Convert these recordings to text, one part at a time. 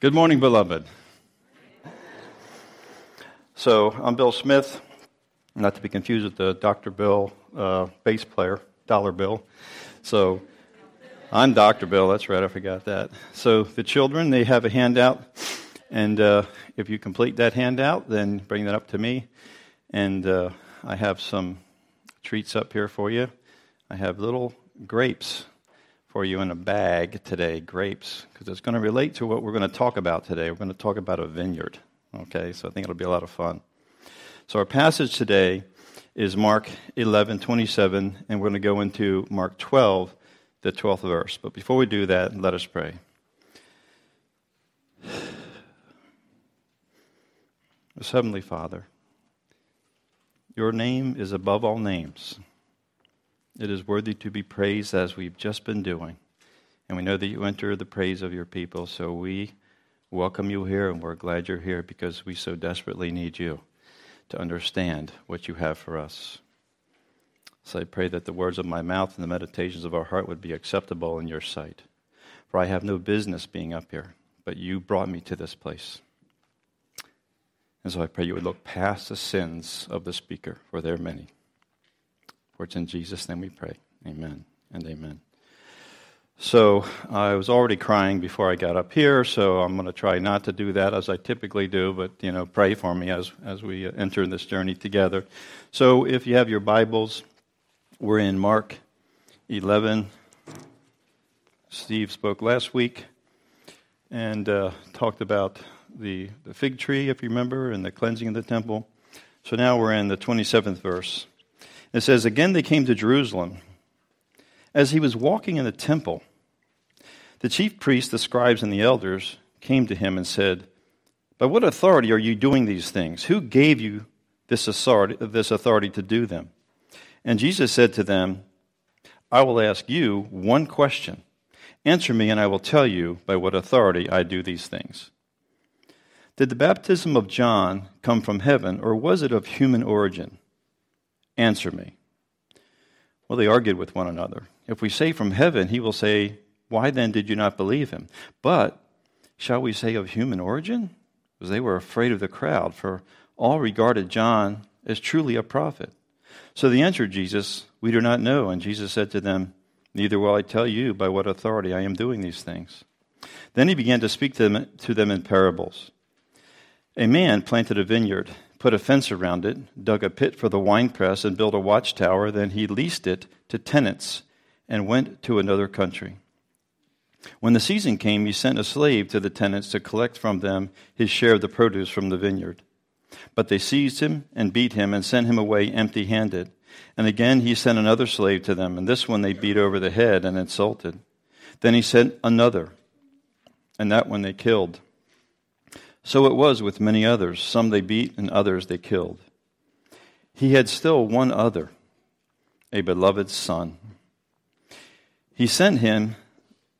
Good morning, beloved. So, I'm Bill Smith, not to be confused with the Dr. Bill uh, bass player, Dollar Bill. So, I'm Dr. Bill, that's right, I forgot that. So, the children, they have a handout, and uh, if you complete that handout, then bring that up to me. And uh, I have some treats up here for you. I have little grapes for you in a bag today, grapes, because it's going to relate to what we're going to talk about today. We're going to talk about a vineyard. Okay, so I think it'll be a lot of fun. So our passage today is Mark 11, 27, and we're going to go into Mark 12, the 12th verse. But before we do that, let us pray. Heavenly Father, your name is above all names. It is worthy to be praised as we've just been doing. And we know that you enter the praise of your people. So we welcome you here and we're glad you're here because we so desperately need you to understand what you have for us. So I pray that the words of my mouth and the meditations of our heart would be acceptable in your sight. For I have no business being up here, but you brought me to this place. And so I pray you would look past the sins of the speaker, for they're many. For it's in Jesus' name we pray. Amen and amen. So I was already crying before I got up here, so I'm going to try not to do that as I typically do, but you know, pray for me as as we enter this journey together. So if you have your Bibles, we're in Mark 11. Steve spoke last week and uh, talked about the the fig tree, if you remember, and the cleansing of the temple. So now we're in the 27th verse. It says, Again they came to Jerusalem. As he was walking in the temple, the chief priests, the scribes, and the elders came to him and said, By what authority are you doing these things? Who gave you this authority, this authority to do them? And Jesus said to them, I will ask you one question. Answer me, and I will tell you by what authority I do these things. Did the baptism of John come from heaven, or was it of human origin? Answer me. Well, they argued with one another. If we say from heaven, he will say, Why then did you not believe him? But shall we say of human origin? Because they were afraid of the crowd, for all regarded John as truly a prophet. So they answered Jesus, We do not know. And Jesus said to them, Neither will I tell you by what authority I am doing these things. Then he began to speak to them, to them in parables. A man planted a vineyard put a fence around it, dug a pit for the winepress, and built a watchtower. Then he leased it to tenants and went to another country. When the season came, he sent a slave to the tenants to collect from them his share of the produce from the vineyard. But they seized him and beat him and sent him away empty handed. And again he sent another slave to them, and this one they beat over the head and insulted. Then he sent another, and that one they killed. So it was with many others. Some they beat, and others they killed. He had still one other, a beloved son. He sent him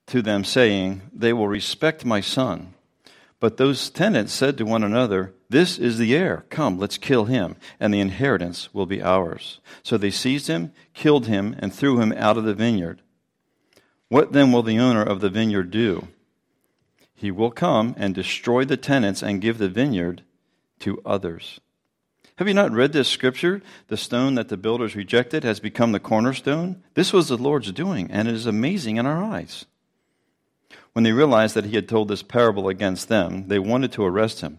to them, saying, They will respect my son. But those tenants said to one another, This is the heir. Come, let's kill him, and the inheritance will be ours. So they seized him, killed him, and threw him out of the vineyard. What then will the owner of the vineyard do? He will come and destroy the tenants and give the vineyard to others. Have you not read this scripture? The stone that the builders rejected has become the cornerstone. This was the Lord's doing, and it is amazing in our eyes. When they realized that he had told this parable against them, they wanted to arrest him,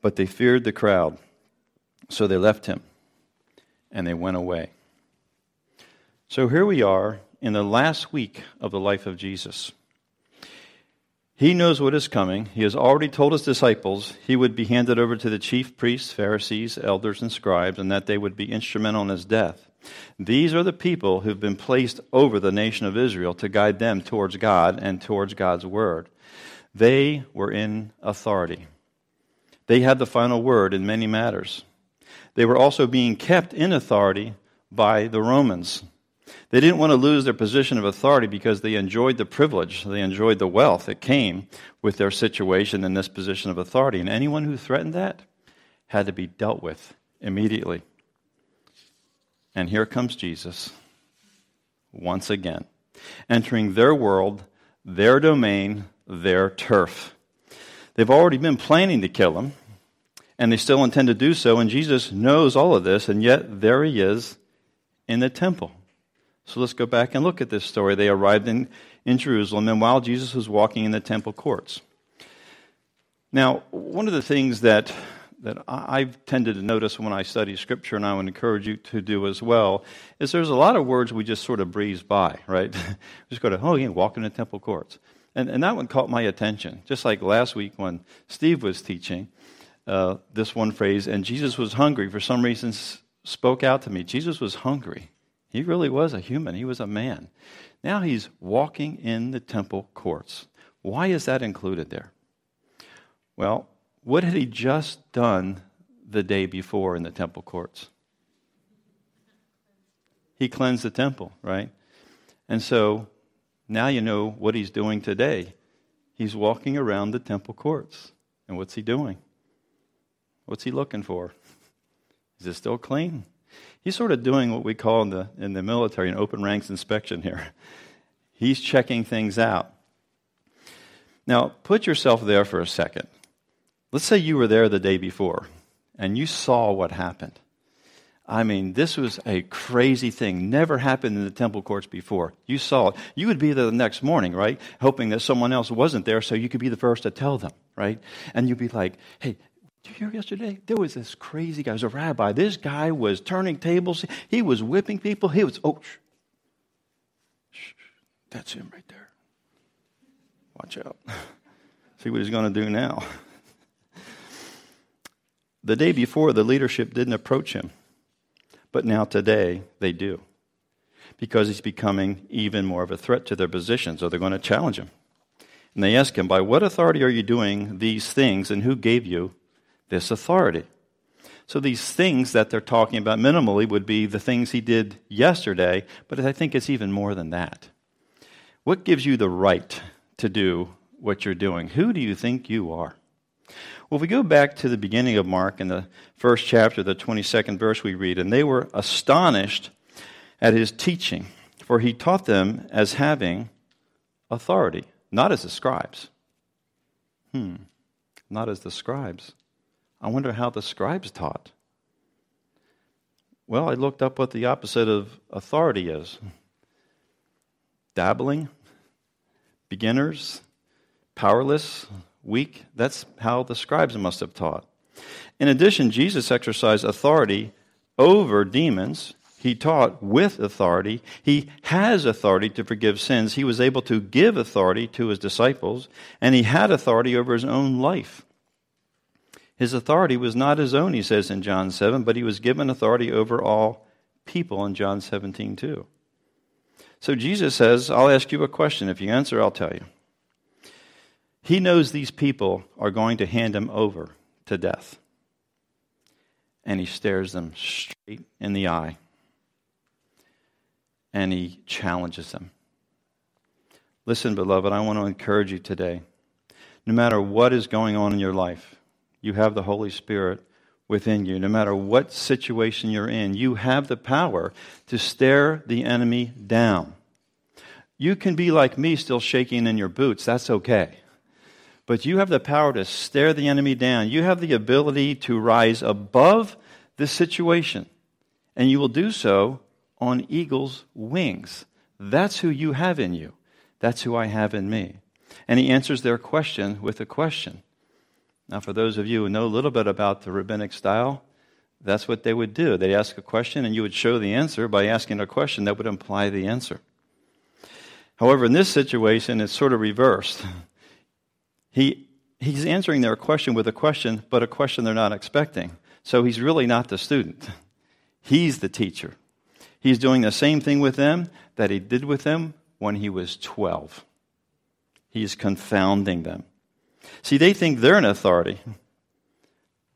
but they feared the crowd. So they left him and they went away. So here we are in the last week of the life of Jesus. He knows what is coming. He has already told his disciples he would be handed over to the chief priests, Pharisees, elders, and scribes, and that they would be instrumental in his death. These are the people who've been placed over the nation of Israel to guide them towards God and towards God's word. They were in authority. They had the final word in many matters. They were also being kept in authority by the Romans. They didn't want to lose their position of authority because they enjoyed the privilege, they enjoyed the wealth that came with their situation in this position of authority. And anyone who threatened that had to be dealt with immediately. And here comes Jesus once again, entering their world, their domain, their turf. They've already been planning to kill him, and they still intend to do so, and Jesus knows all of this, and yet there he is in the temple. So let's go back and look at this story. They arrived in, in Jerusalem, and while Jesus was walking in the temple courts. Now, one of the things that, that I've tended to notice when I study Scripture, and I would encourage you to do as well, is there's a lot of words we just sort of breeze by, right? just go to, oh, yeah, walk in the temple courts. And, and that one caught my attention. Just like last week when Steve was teaching uh, this one phrase, and Jesus was hungry, for some reason spoke out to me. Jesus was hungry. He really was a human, he was a man. Now he's walking in the temple courts. Why is that included there? Well, what had he just done the day before in the temple courts? He cleansed the temple, right? And so now you know what he's doing today. He's walking around the temple courts. And what's he doing? What's he looking for? Is it still clean? He's sort of doing what we call in the, in the military an open ranks inspection here. He's checking things out. Now, put yourself there for a second. Let's say you were there the day before and you saw what happened. I mean, this was a crazy thing. Never happened in the temple courts before. You saw it. You would be there the next morning, right? Hoping that someone else wasn't there so you could be the first to tell them, right? And you'd be like, hey, you hear yesterday? There was this crazy guy. He was a rabbi. This guy was turning tables. He was whipping people. He was, oh, shh. shh. That's him right there. Watch out. See what he's going to do now. the day before, the leadership didn't approach him. But now, today, they do. Because he's becoming even more of a threat to their position. So they're going to challenge him. And they ask him, By what authority are you doing these things, and who gave you this authority. So these things that they're talking about minimally would be the things he did yesterday, but I think it's even more than that. What gives you the right to do what you're doing? Who do you think you are? Well, if we go back to the beginning of Mark in the first chapter, the 22nd verse we read, and they were astonished at his teaching, for he taught them as having authority, not as the scribes. Hmm, not as the scribes. I wonder how the scribes taught. Well, I looked up what the opposite of authority is dabbling, beginners, powerless, weak. That's how the scribes must have taught. In addition, Jesus exercised authority over demons. He taught with authority. He has authority to forgive sins. He was able to give authority to his disciples, and he had authority over his own life. His authority was not his own, he says in John 7, but he was given authority over all people in John 17 too. So Jesus says, I'll ask you a question. If you answer, I'll tell you. He knows these people are going to hand him over to death. And he stares them straight in the eye. And he challenges them. Listen, beloved, I want to encourage you today. No matter what is going on in your life, you have the Holy Spirit within you. No matter what situation you're in, you have the power to stare the enemy down. You can be like me, still shaking in your boots. That's okay. But you have the power to stare the enemy down. You have the ability to rise above the situation. And you will do so on eagle's wings. That's who you have in you. That's who I have in me. And he answers their question with a question now, for those of you who know a little bit about the rabbinic style, that's what they would do. They'd ask a question, and you would show the answer by asking a question that would imply the answer. However, in this situation, it's sort of reversed. He, he's answering their question with a question, but a question they're not expecting. So he's really not the student, he's the teacher. He's doing the same thing with them that he did with them when he was 12. He's confounding them. See, they think they're an authority,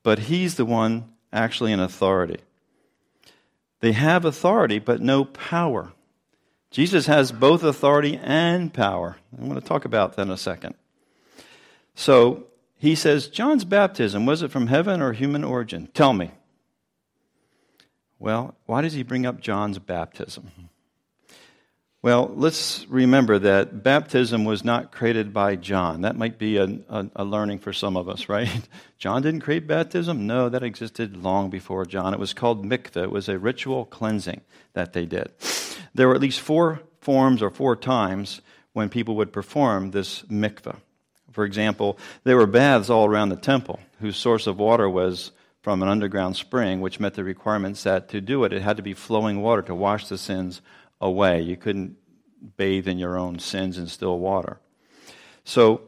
but he's the one actually an authority. They have authority, but no power. Jesus has both authority and power. I'm going to talk about that in a second. So he says, John's baptism, was it from heaven or human origin? Tell me. Well, why does he bring up John's baptism? Well, let's remember that baptism was not created by John. That might be a, a, a, learning for some of us, right? John didn't create baptism? No, that existed long before John. It was called mikveh. It was a ritual cleansing that they did. There were at least four forms or four times when people would perform this mikveh. For example, there were baths all around the temple whose source of water was from an underground spring, which met the requirements that to do it, it had to be flowing water to wash the sins away. You couldn't bathe in your own sins in still water. So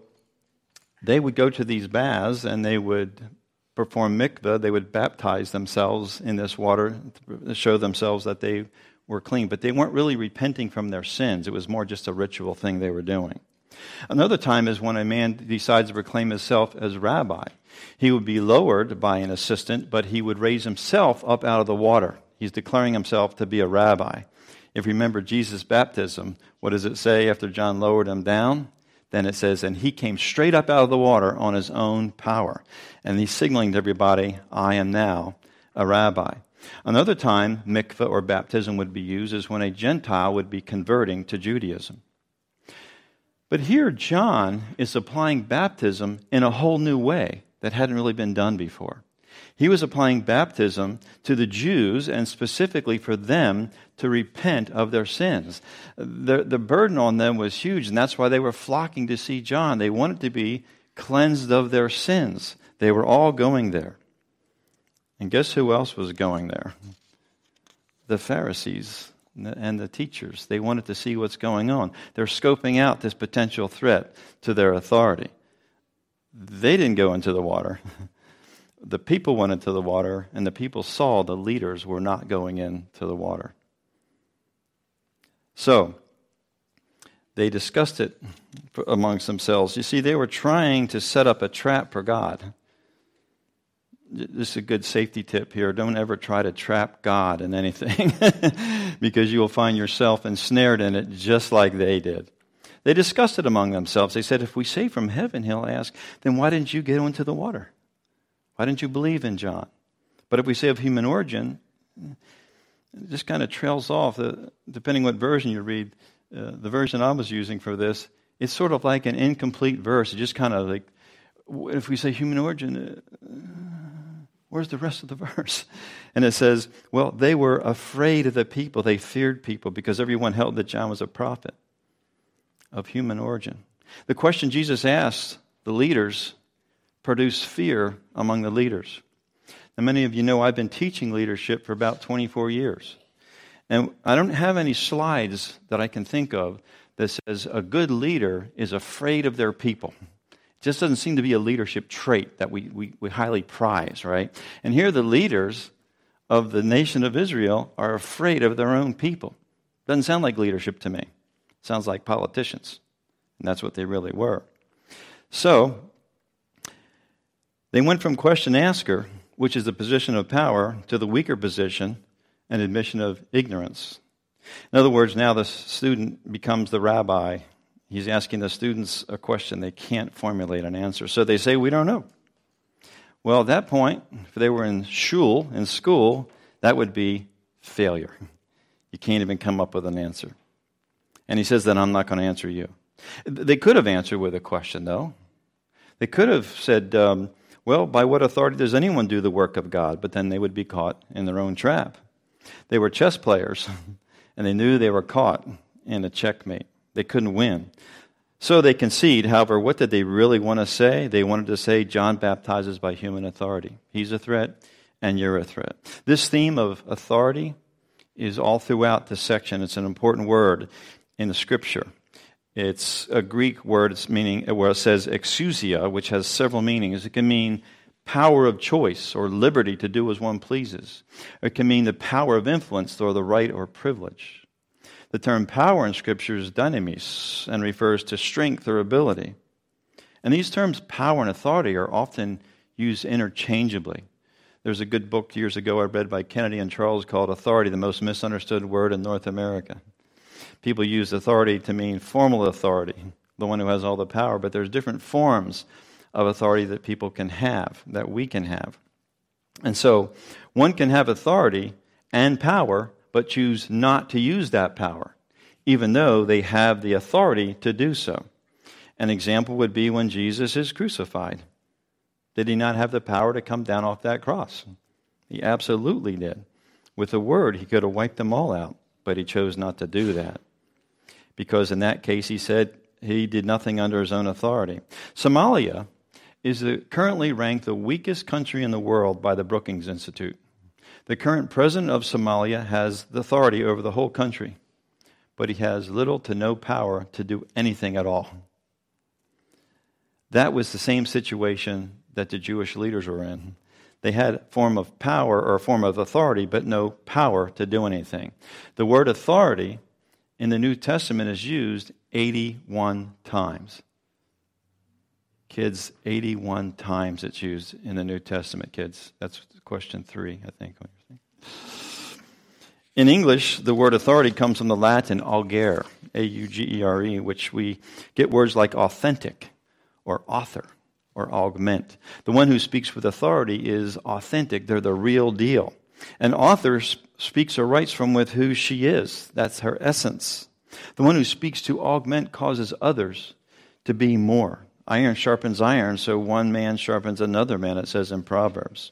they would go to these baths and they would perform mikveh. They would baptize themselves in this water to show themselves that they were clean. But they weren't really repenting from their sins. It was more just a ritual thing they were doing. Another time is when a man decides to proclaim himself as rabbi. He would be lowered by an assistant, but he would raise himself up out of the water. He's declaring himself to be a rabbi. If you remember Jesus' baptism, what does it say after John lowered him down? Then it says, and he came straight up out of the water on his own power. And he's signaling to everybody, I am now a rabbi. Another time, mikveh or baptism would be used is when a Gentile would be converting to Judaism. But here, John is applying baptism in a whole new way that hadn't really been done before. He was applying baptism to the Jews and specifically for them to repent of their sins. The, the burden on them was huge, and that's why they were flocking to see John. They wanted to be cleansed of their sins. They were all going there. And guess who else was going there? The Pharisees and the teachers. They wanted to see what's going on. They're scoping out this potential threat to their authority. They didn't go into the water. the people went into the water, and the people saw the leaders were not going into the water. So, they discussed it amongst themselves. You see, they were trying to set up a trap for God. This is a good safety tip here. Don't ever try to trap God in anything because you will find yourself ensnared in it just like they did. They discussed it among themselves. They said, If we say from heaven, he'll ask, then why didn't you get into the water? Why didn't you believe in John? But if we say of human origin, it just kind of trails off. depending what version you read, uh, the version I was using for this, it's sort of like an incomplete verse. It just kind of like, if we say human origin, uh, where's the rest of the verse? And it says, well, they were afraid of the people. They feared people because everyone held that John was a prophet of human origin. The question Jesus asked the leaders produced fear among the leaders. Now, many of you know I've been teaching leadership for about 24 years. And I don't have any slides that I can think of that says a good leader is afraid of their people. It just doesn't seem to be a leadership trait that we, we, we highly prize, right? And here the leaders of the nation of Israel are afraid of their own people. Doesn't sound like leadership to me. Sounds like politicians. And that's what they really were. So, they went from question asker, which is the position of power, to the weaker position and admission of ignorance. In other words, now the student becomes the rabbi. He's asking the students a question. They can't formulate an answer. So they say, We don't know. Well, at that point, if they were in shul, in school, that would be failure. You can't even come up with an answer. And he says, Then I'm not going to answer you. They could have answered with a question, though. They could have said, um, well, by what authority does anyone do the work of God? But then they would be caught in their own trap. They were chess players, and they knew they were caught in a checkmate. They couldn't win. So they concede. However, what did they really want to say? They wanted to say John baptizes by human authority. He's a threat, and you're a threat. This theme of authority is all throughout this section. It's an important word in the scripture. It's a Greek word, it's meaning where it says exousia, which has several meanings. It can mean power of choice or liberty to do as one pleases. It can mean the power of influence or the right or privilege. The term power in Scripture is dynamis and refers to strength or ability. And these terms, power and authority, are often used interchangeably. There's a good book years ago I read by Kennedy and Charles called Authority, the Most Misunderstood Word in North America people use authority to mean formal authority, the one who has all the power, but there's different forms of authority that people can have, that we can have. And so one can have authority and power, but choose not to use that power. even though they have the authority to do so. An example would be when Jesus is crucified. Did he not have the power to come down off that cross? He absolutely did. With a word, he could have wiped them all out, but he chose not to do that. Because in that case, he said he did nothing under his own authority. Somalia is currently ranked the weakest country in the world by the Brookings Institute. The current president of Somalia has the authority over the whole country, but he has little to no power to do anything at all. That was the same situation that the Jewish leaders were in. They had a form of power or a form of authority, but no power to do anything. The word authority in the New Testament is used 81 times. Kids, 81 times it's used in the New Testament, kids. That's question three, I think. In English, the word authority comes from the Latin augere, A U G E R E, which we get words like authentic or author or augment. The one who speaks with authority is authentic, they're the real deal. An author speaks or writes from with who she is, that's her essence. The one who speaks to augment causes others to be more. Iron sharpens iron, so one man sharpens another man, it says in Proverbs.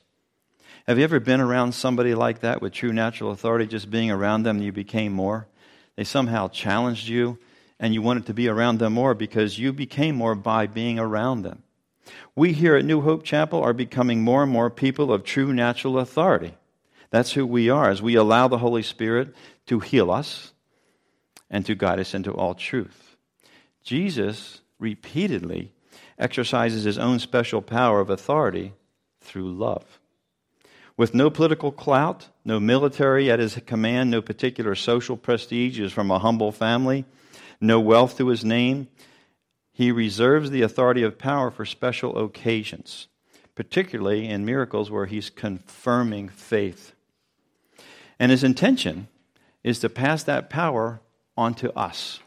Have you ever been around somebody like that with true natural authority, just being around them, you became more? They somehow challenged you, and you wanted to be around them more because you became more by being around them. We here at New Hope Chapel are becoming more and more people of true natural authority. That's who we are as we allow the Holy Spirit to heal us and to guide us into all truth. Jesus repeatedly exercises his own special power of authority through love. With no political clout, no military at his command, no particular social prestige, is from a humble family, no wealth to his name, he reserves the authority of power for special occasions, particularly in miracles where he's confirming faith. And his intention is to pass that power onto us.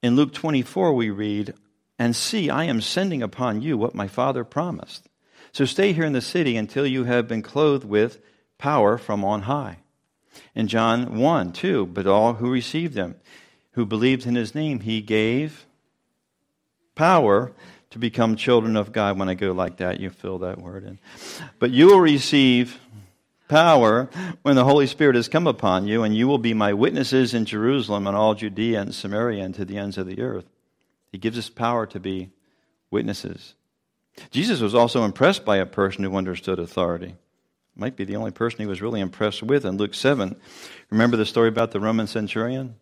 In Luke 24, we read, And see, I am sending upon you what my Father promised. So stay here in the city until you have been clothed with power from on high. In John 1, 2, but all who received him, who believed in his name, he gave power to become children of God. When I go like that, you fill that word in. But you will receive power when the Holy Spirit has come upon you, and you will be my witnesses in Jerusalem and all Judea and Samaria and to the ends of the earth. He gives us power to be witnesses. Jesus was also impressed by a person who understood authority. Might be the only person he was really impressed with in Luke 7. Remember the story about the Roman centurion?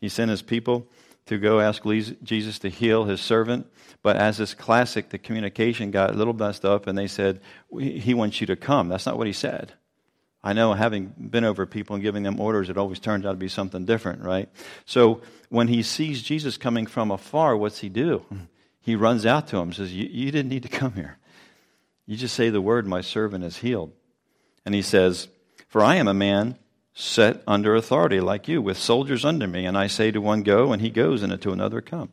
He sent his people to go ask Jesus to heal his servant. But as is classic, the communication got a little messed up, and they said, He wants you to come. That's not what he said. I know, having been over people and giving them orders, it always turns out to be something different, right? So when he sees Jesus coming from afar, what's he do? He runs out to him and says, You didn't need to come here. You just say the word, my servant is healed. And he says, For I am a man set under authority like you, with soldiers under me. And I say to one, Go, and he goes, and to another, Come.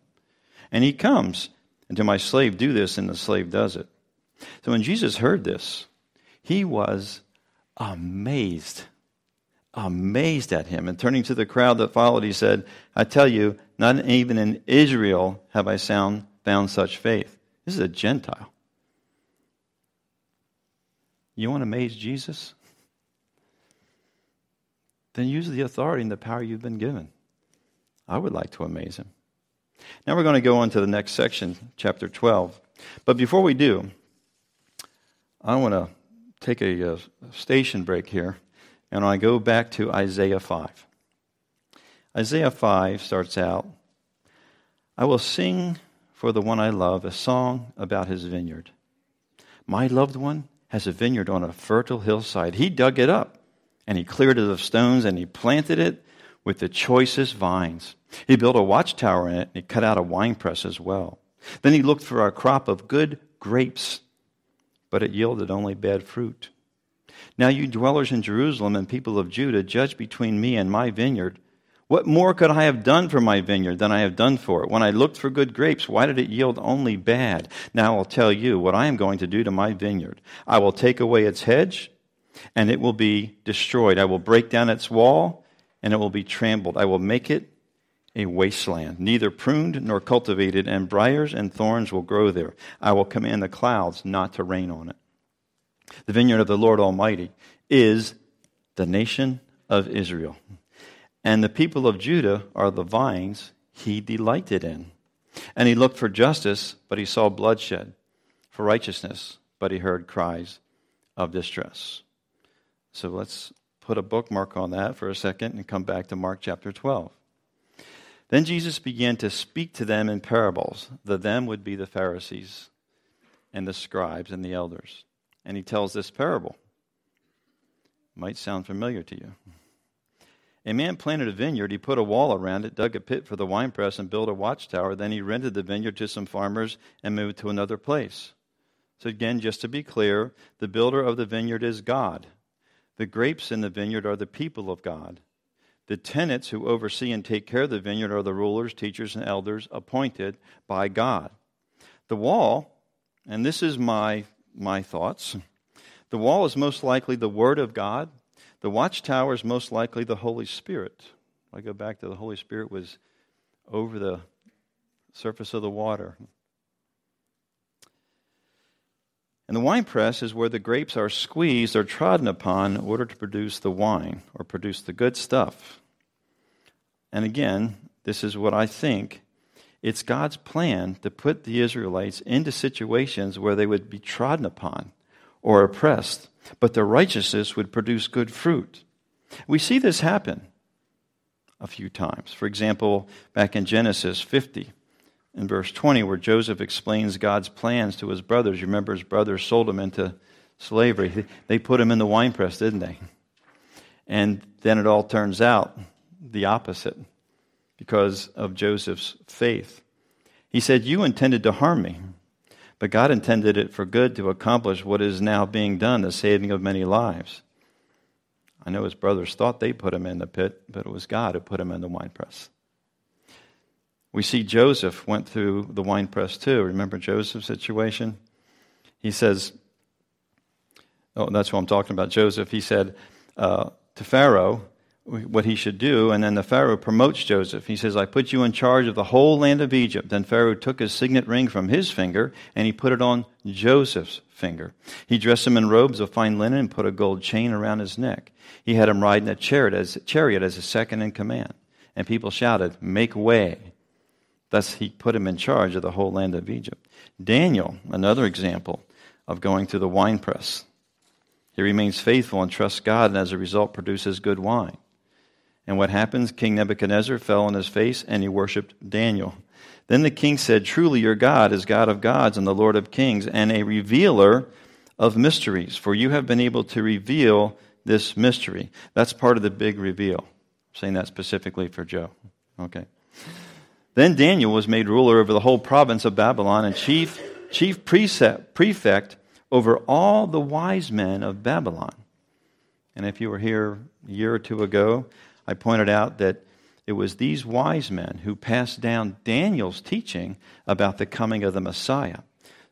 And he comes, and to my slave, Do this, and the slave does it. So when Jesus heard this, he was amazed. Amazed at him. And turning to the crowd that followed, he said, I tell you, not even in Israel have I found, found such faith. This is a Gentile. You want to amaze Jesus? then use the authority and the power you've been given. I would like to amaze him. Now we're going to go on to the next section, chapter 12. But before we do, I want to take a, a station break here, and I go back to Isaiah 5. Isaiah 5 starts out I will sing for the one I love a song about his vineyard. My loved one has a vineyard on a fertile hillside. He dug it up and he cleared it of stones and he planted it with the choicest vines. He built a watchtower in it and he cut out a winepress as well. Then he looked for a crop of good grapes, but it yielded only bad fruit. Now, you dwellers in Jerusalem and people of Judah, judge between me and my vineyard. What more could I have done for my vineyard than I have done for it? When I looked for good grapes, why did it yield only bad? Now I'll tell you what I am going to do to my vineyard. I will take away its hedge and it will be destroyed. I will break down its wall, and it will be trampled. I will make it a wasteland, neither pruned nor cultivated, and briars and thorns will grow there. I will command the clouds not to rain on it. The vineyard of the Lord Almighty is the nation of Israel. And the people of Judah are the vines he delighted in. And he looked for justice, but he saw bloodshed, for righteousness, but he heard cries of distress. So let's put a bookmark on that for a second and come back to Mark chapter 12. Then Jesus began to speak to them in parables. The them would be the Pharisees and the scribes and the elders. And he tells this parable. Might sound familiar to you. A man planted a vineyard. He put a wall around it, dug a pit for the winepress, and built a watchtower. Then he rented the vineyard to some farmers and moved to another place. So, again, just to be clear, the builder of the vineyard is God. The grapes in the vineyard are the people of God. The tenants who oversee and take care of the vineyard are the rulers, teachers, and elders appointed by God. The wall, and this is my, my thoughts, the wall is most likely the Word of God. The watchtower is most likely the Holy Spirit. I go back to the Holy Spirit was over the surface of the water. And the wine press is where the grapes are squeezed or trodden upon in order to produce the wine or produce the good stuff. And again, this is what I think. It's God's plan to put the Israelites into situations where they would be trodden upon or oppressed, but their righteousness would produce good fruit. We see this happen a few times. For example, back in Genesis 50, in verse 20 where Joseph explains God's plans to his brothers. You remember his brothers sold him into slavery. They put him in the winepress, didn't they? And then it all turns out the opposite because of Joseph's faith. He said, You intended to harm me, but God intended it for good to accomplish what is now being done, the saving of many lives. I know his brothers thought they put him in the pit, but it was God who put him in the winepress. We see Joseph went through the winepress too. Remember Joseph's situation? He says, Oh, that's what I'm talking about. Joseph, he said uh, to Pharaoh what he should do, and then the Pharaoh promotes Joseph. He says, I put you in charge of the whole land of Egypt. Then Pharaoh took his signet ring from his finger and he put it on Joseph's finger. He dressed him in robes of fine linen and put a gold chain around his neck. He had him ride in a chariot as, chariot as a second in command. And people shouted, Make way Thus, he put him in charge of the whole land of Egypt. Daniel, another example of going through the winepress. He remains faithful and trusts God, and as a result, produces good wine. And what happens? King Nebuchadnezzar fell on his face and he worshiped Daniel. Then the king said, Truly, your God is God of gods and the Lord of kings, and a revealer of mysteries, for you have been able to reveal this mystery. That's part of the big reveal. I'm saying that specifically for Joe. Okay. Then Daniel was made ruler over the whole province of Babylon and chief, chief precept, prefect over all the wise men of Babylon. And if you were here a year or two ago, I pointed out that it was these wise men who passed down Daniel's teaching about the coming of the Messiah,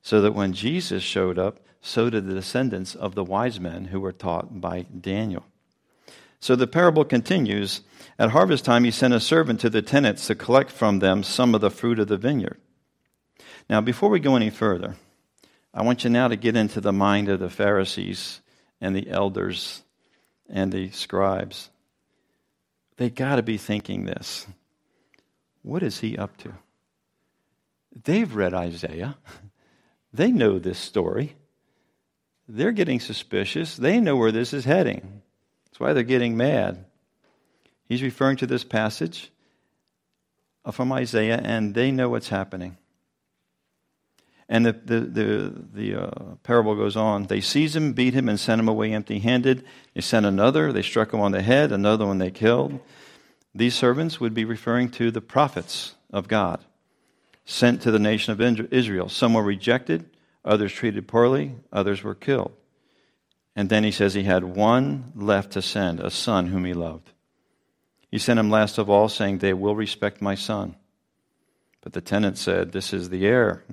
so that when Jesus showed up, so did the descendants of the wise men who were taught by Daniel. So the parable continues. At harvest time, he sent a servant to the tenants to collect from them some of the fruit of the vineyard. Now, before we go any further, I want you now to get into the mind of the Pharisees and the elders and the scribes. They got to be thinking this what is he up to? They've read Isaiah, they know this story. They're getting suspicious, they know where this is heading. Why they're getting mad. He's referring to this passage from Isaiah, and they know what's happening. And the, the, the, the uh, parable goes on. They seized him, beat him, and sent him away empty handed. They sent another. They struck him on the head, another one they killed. These servants would be referring to the prophets of God sent to the nation of Israel. Some were rejected, others treated poorly, others were killed. And then he says he had one left to send, a son whom he loved. He sent him last of all, saying, They will respect my son. But the tenant said, This is the heir.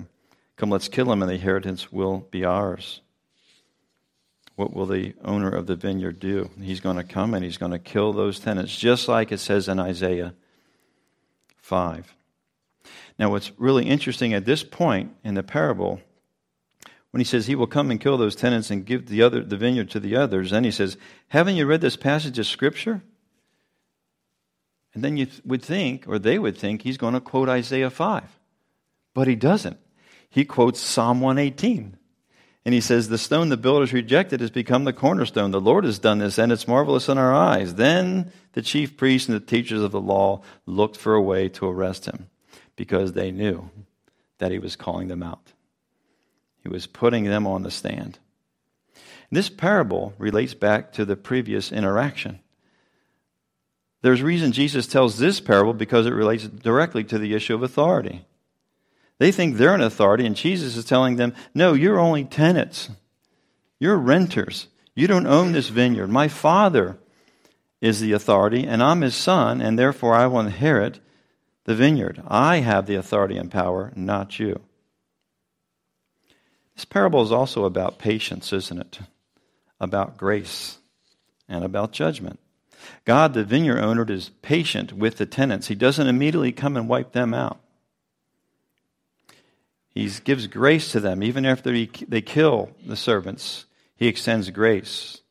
Come, let's kill him, and the inheritance will be ours. What will the owner of the vineyard do? He's going to come and he's going to kill those tenants, just like it says in Isaiah 5. Now, what's really interesting at this point in the parable, when he says he will come and kill those tenants and give the, other, the vineyard to the others, then he says, Haven't you read this passage of Scripture? And then you would think, or they would think, he's going to quote Isaiah 5. But he doesn't. He quotes Psalm 118. And he says, The stone the builders rejected has become the cornerstone. The Lord has done this, and it's marvelous in our eyes. Then the chief priests and the teachers of the law looked for a way to arrest him because they knew that he was calling them out. He was putting them on the stand. This parable relates back to the previous interaction. There's reason Jesus tells this parable because it relates directly to the issue of authority. They think they're an authority, and Jesus is telling them, No, you're only tenants. You're renters. You don't own this vineyard. My Father is the authority, and I'm his son, and therefore I will inherit the vineyard. I have the authority and power, not you. This parable is also about patience, isn't it? About grace and about judgment. God, the vineyard owner, is patient with the tenants. He doesn't immediately come and wipe them out. He gives grace to them. Even after he, they kill the servants, he extends grace.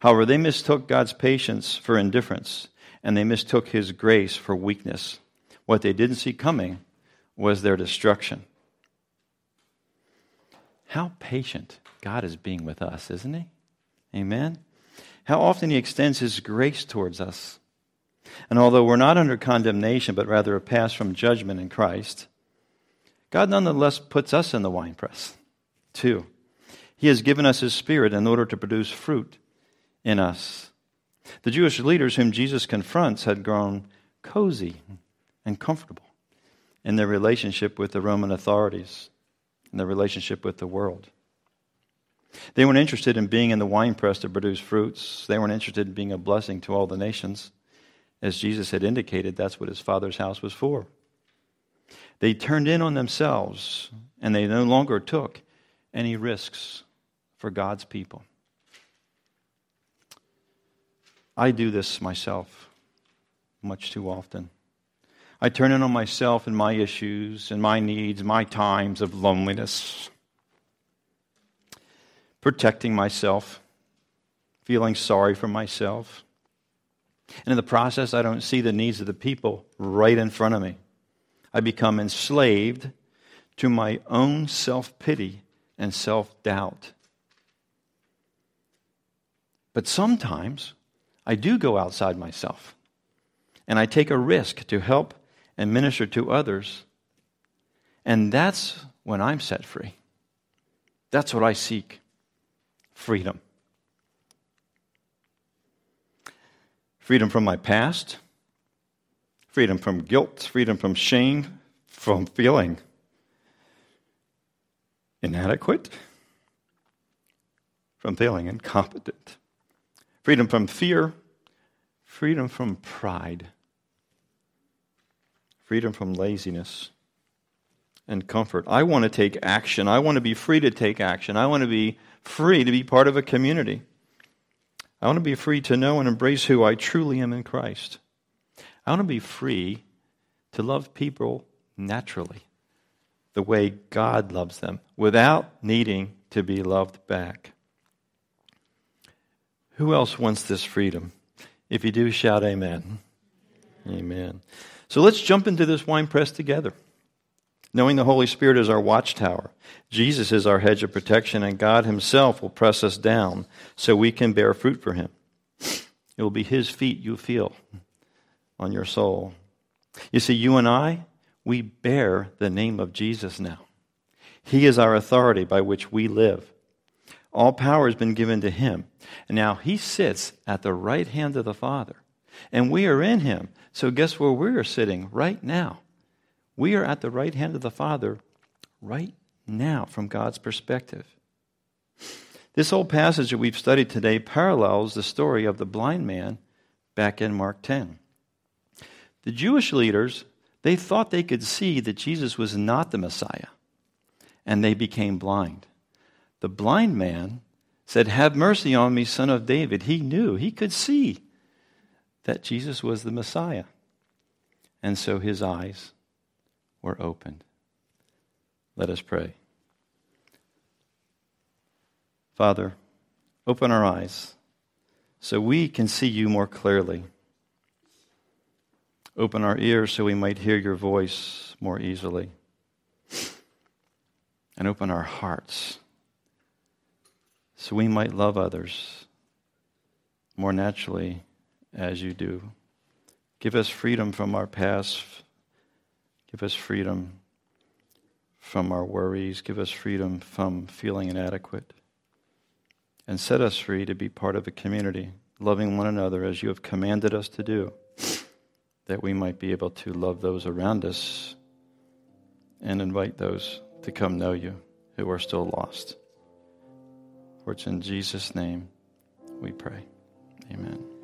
However, they mistook God's patience for indifference, and they mistook his grace for weakness. What they didn't see coming was their destruction. How patient God is being with us, isn't He? Amen? How often He extends His grace towards us. And although we're not under condemnation, but rather a pass from judgment in Christ, God nonetheless puts us in the winepress, too. He has given us His Spirit in order to produce fruit in us. The Jewish leaders whom Jesus confronts had grown cozy and comfortable in their relationship with the Roman authorities, in their relationship with the world. They weren't interested in being in the winepress to produce fruits. They weren't interested in being a blessing to all the nations. As Jesus had indicated, that's what his Father's house was for. They turned in on themselves, and they no longer took any risks for God's people. I do this myself much too often. I turn in on myself and my issues and my needs, my times of loneliness, protecting myself, feeling sorry for myself. And in the process, I don't see the needs of the people right in front of me. I become enslaved to my own self pity and self doubt. But sometimes I do go outside myself and I take a risk to help and minister to others. And that's when I'm set free. That's what I seek freedom. Freedom from my past, freedom from guilt, freedom from shame, from feeling inadequate, from feeling incompetent, freedom from fear, freedom from pride freedom from laziness, and comfort. I want to take action. I want to be free to take action. I want to be free to be part of a community. I want to be free to know and embrace who I truly am in Christ. I want to be free to love people naturally, the way God loves them, without needing to be loved back. Who else wants this freedom? If you do, shout amen. Amen. So let's jump into this wine press together. Knowing the Holy Spirit is our watchtower, Jesus is our hedge of protection, and God Himself will press us down so we can bear fruit for Him. It will be His feet you feel on your soul. You see, you and I, we bear the name of Jesus now. He is our authority by which we live. All power has been given to Him. And now He sits at the right hand of the Father and we are in him. So, guess where we are sitting right now? We are at the right hand of the Father right now from God's perspective. This whole passage that we've studied today parallels the story of the blind man back in Mark 10. The Jewish leaders, they thought they could see that Jesus was not the Messiah, and they became blind. The blind man said, Have mercy on me, son of David. He knew, he could see that Jesus was the Messiah. And so his eyes were opened. Let us pray. Father, open our eyes so we can see you more clearly. Open our ears so we might hear your voice more easily. And open our hearts so we might love others more naturally as you do. Give us freedom from our past. Give us freedom from our worries. Give us freedom from feeling inadequate. And set us free to be part of a community, loving one another as you have commanded us to do, that we might be able to love those around us and invite those to come know you who are still lost. For it's in Jesus' name we pray. Amen.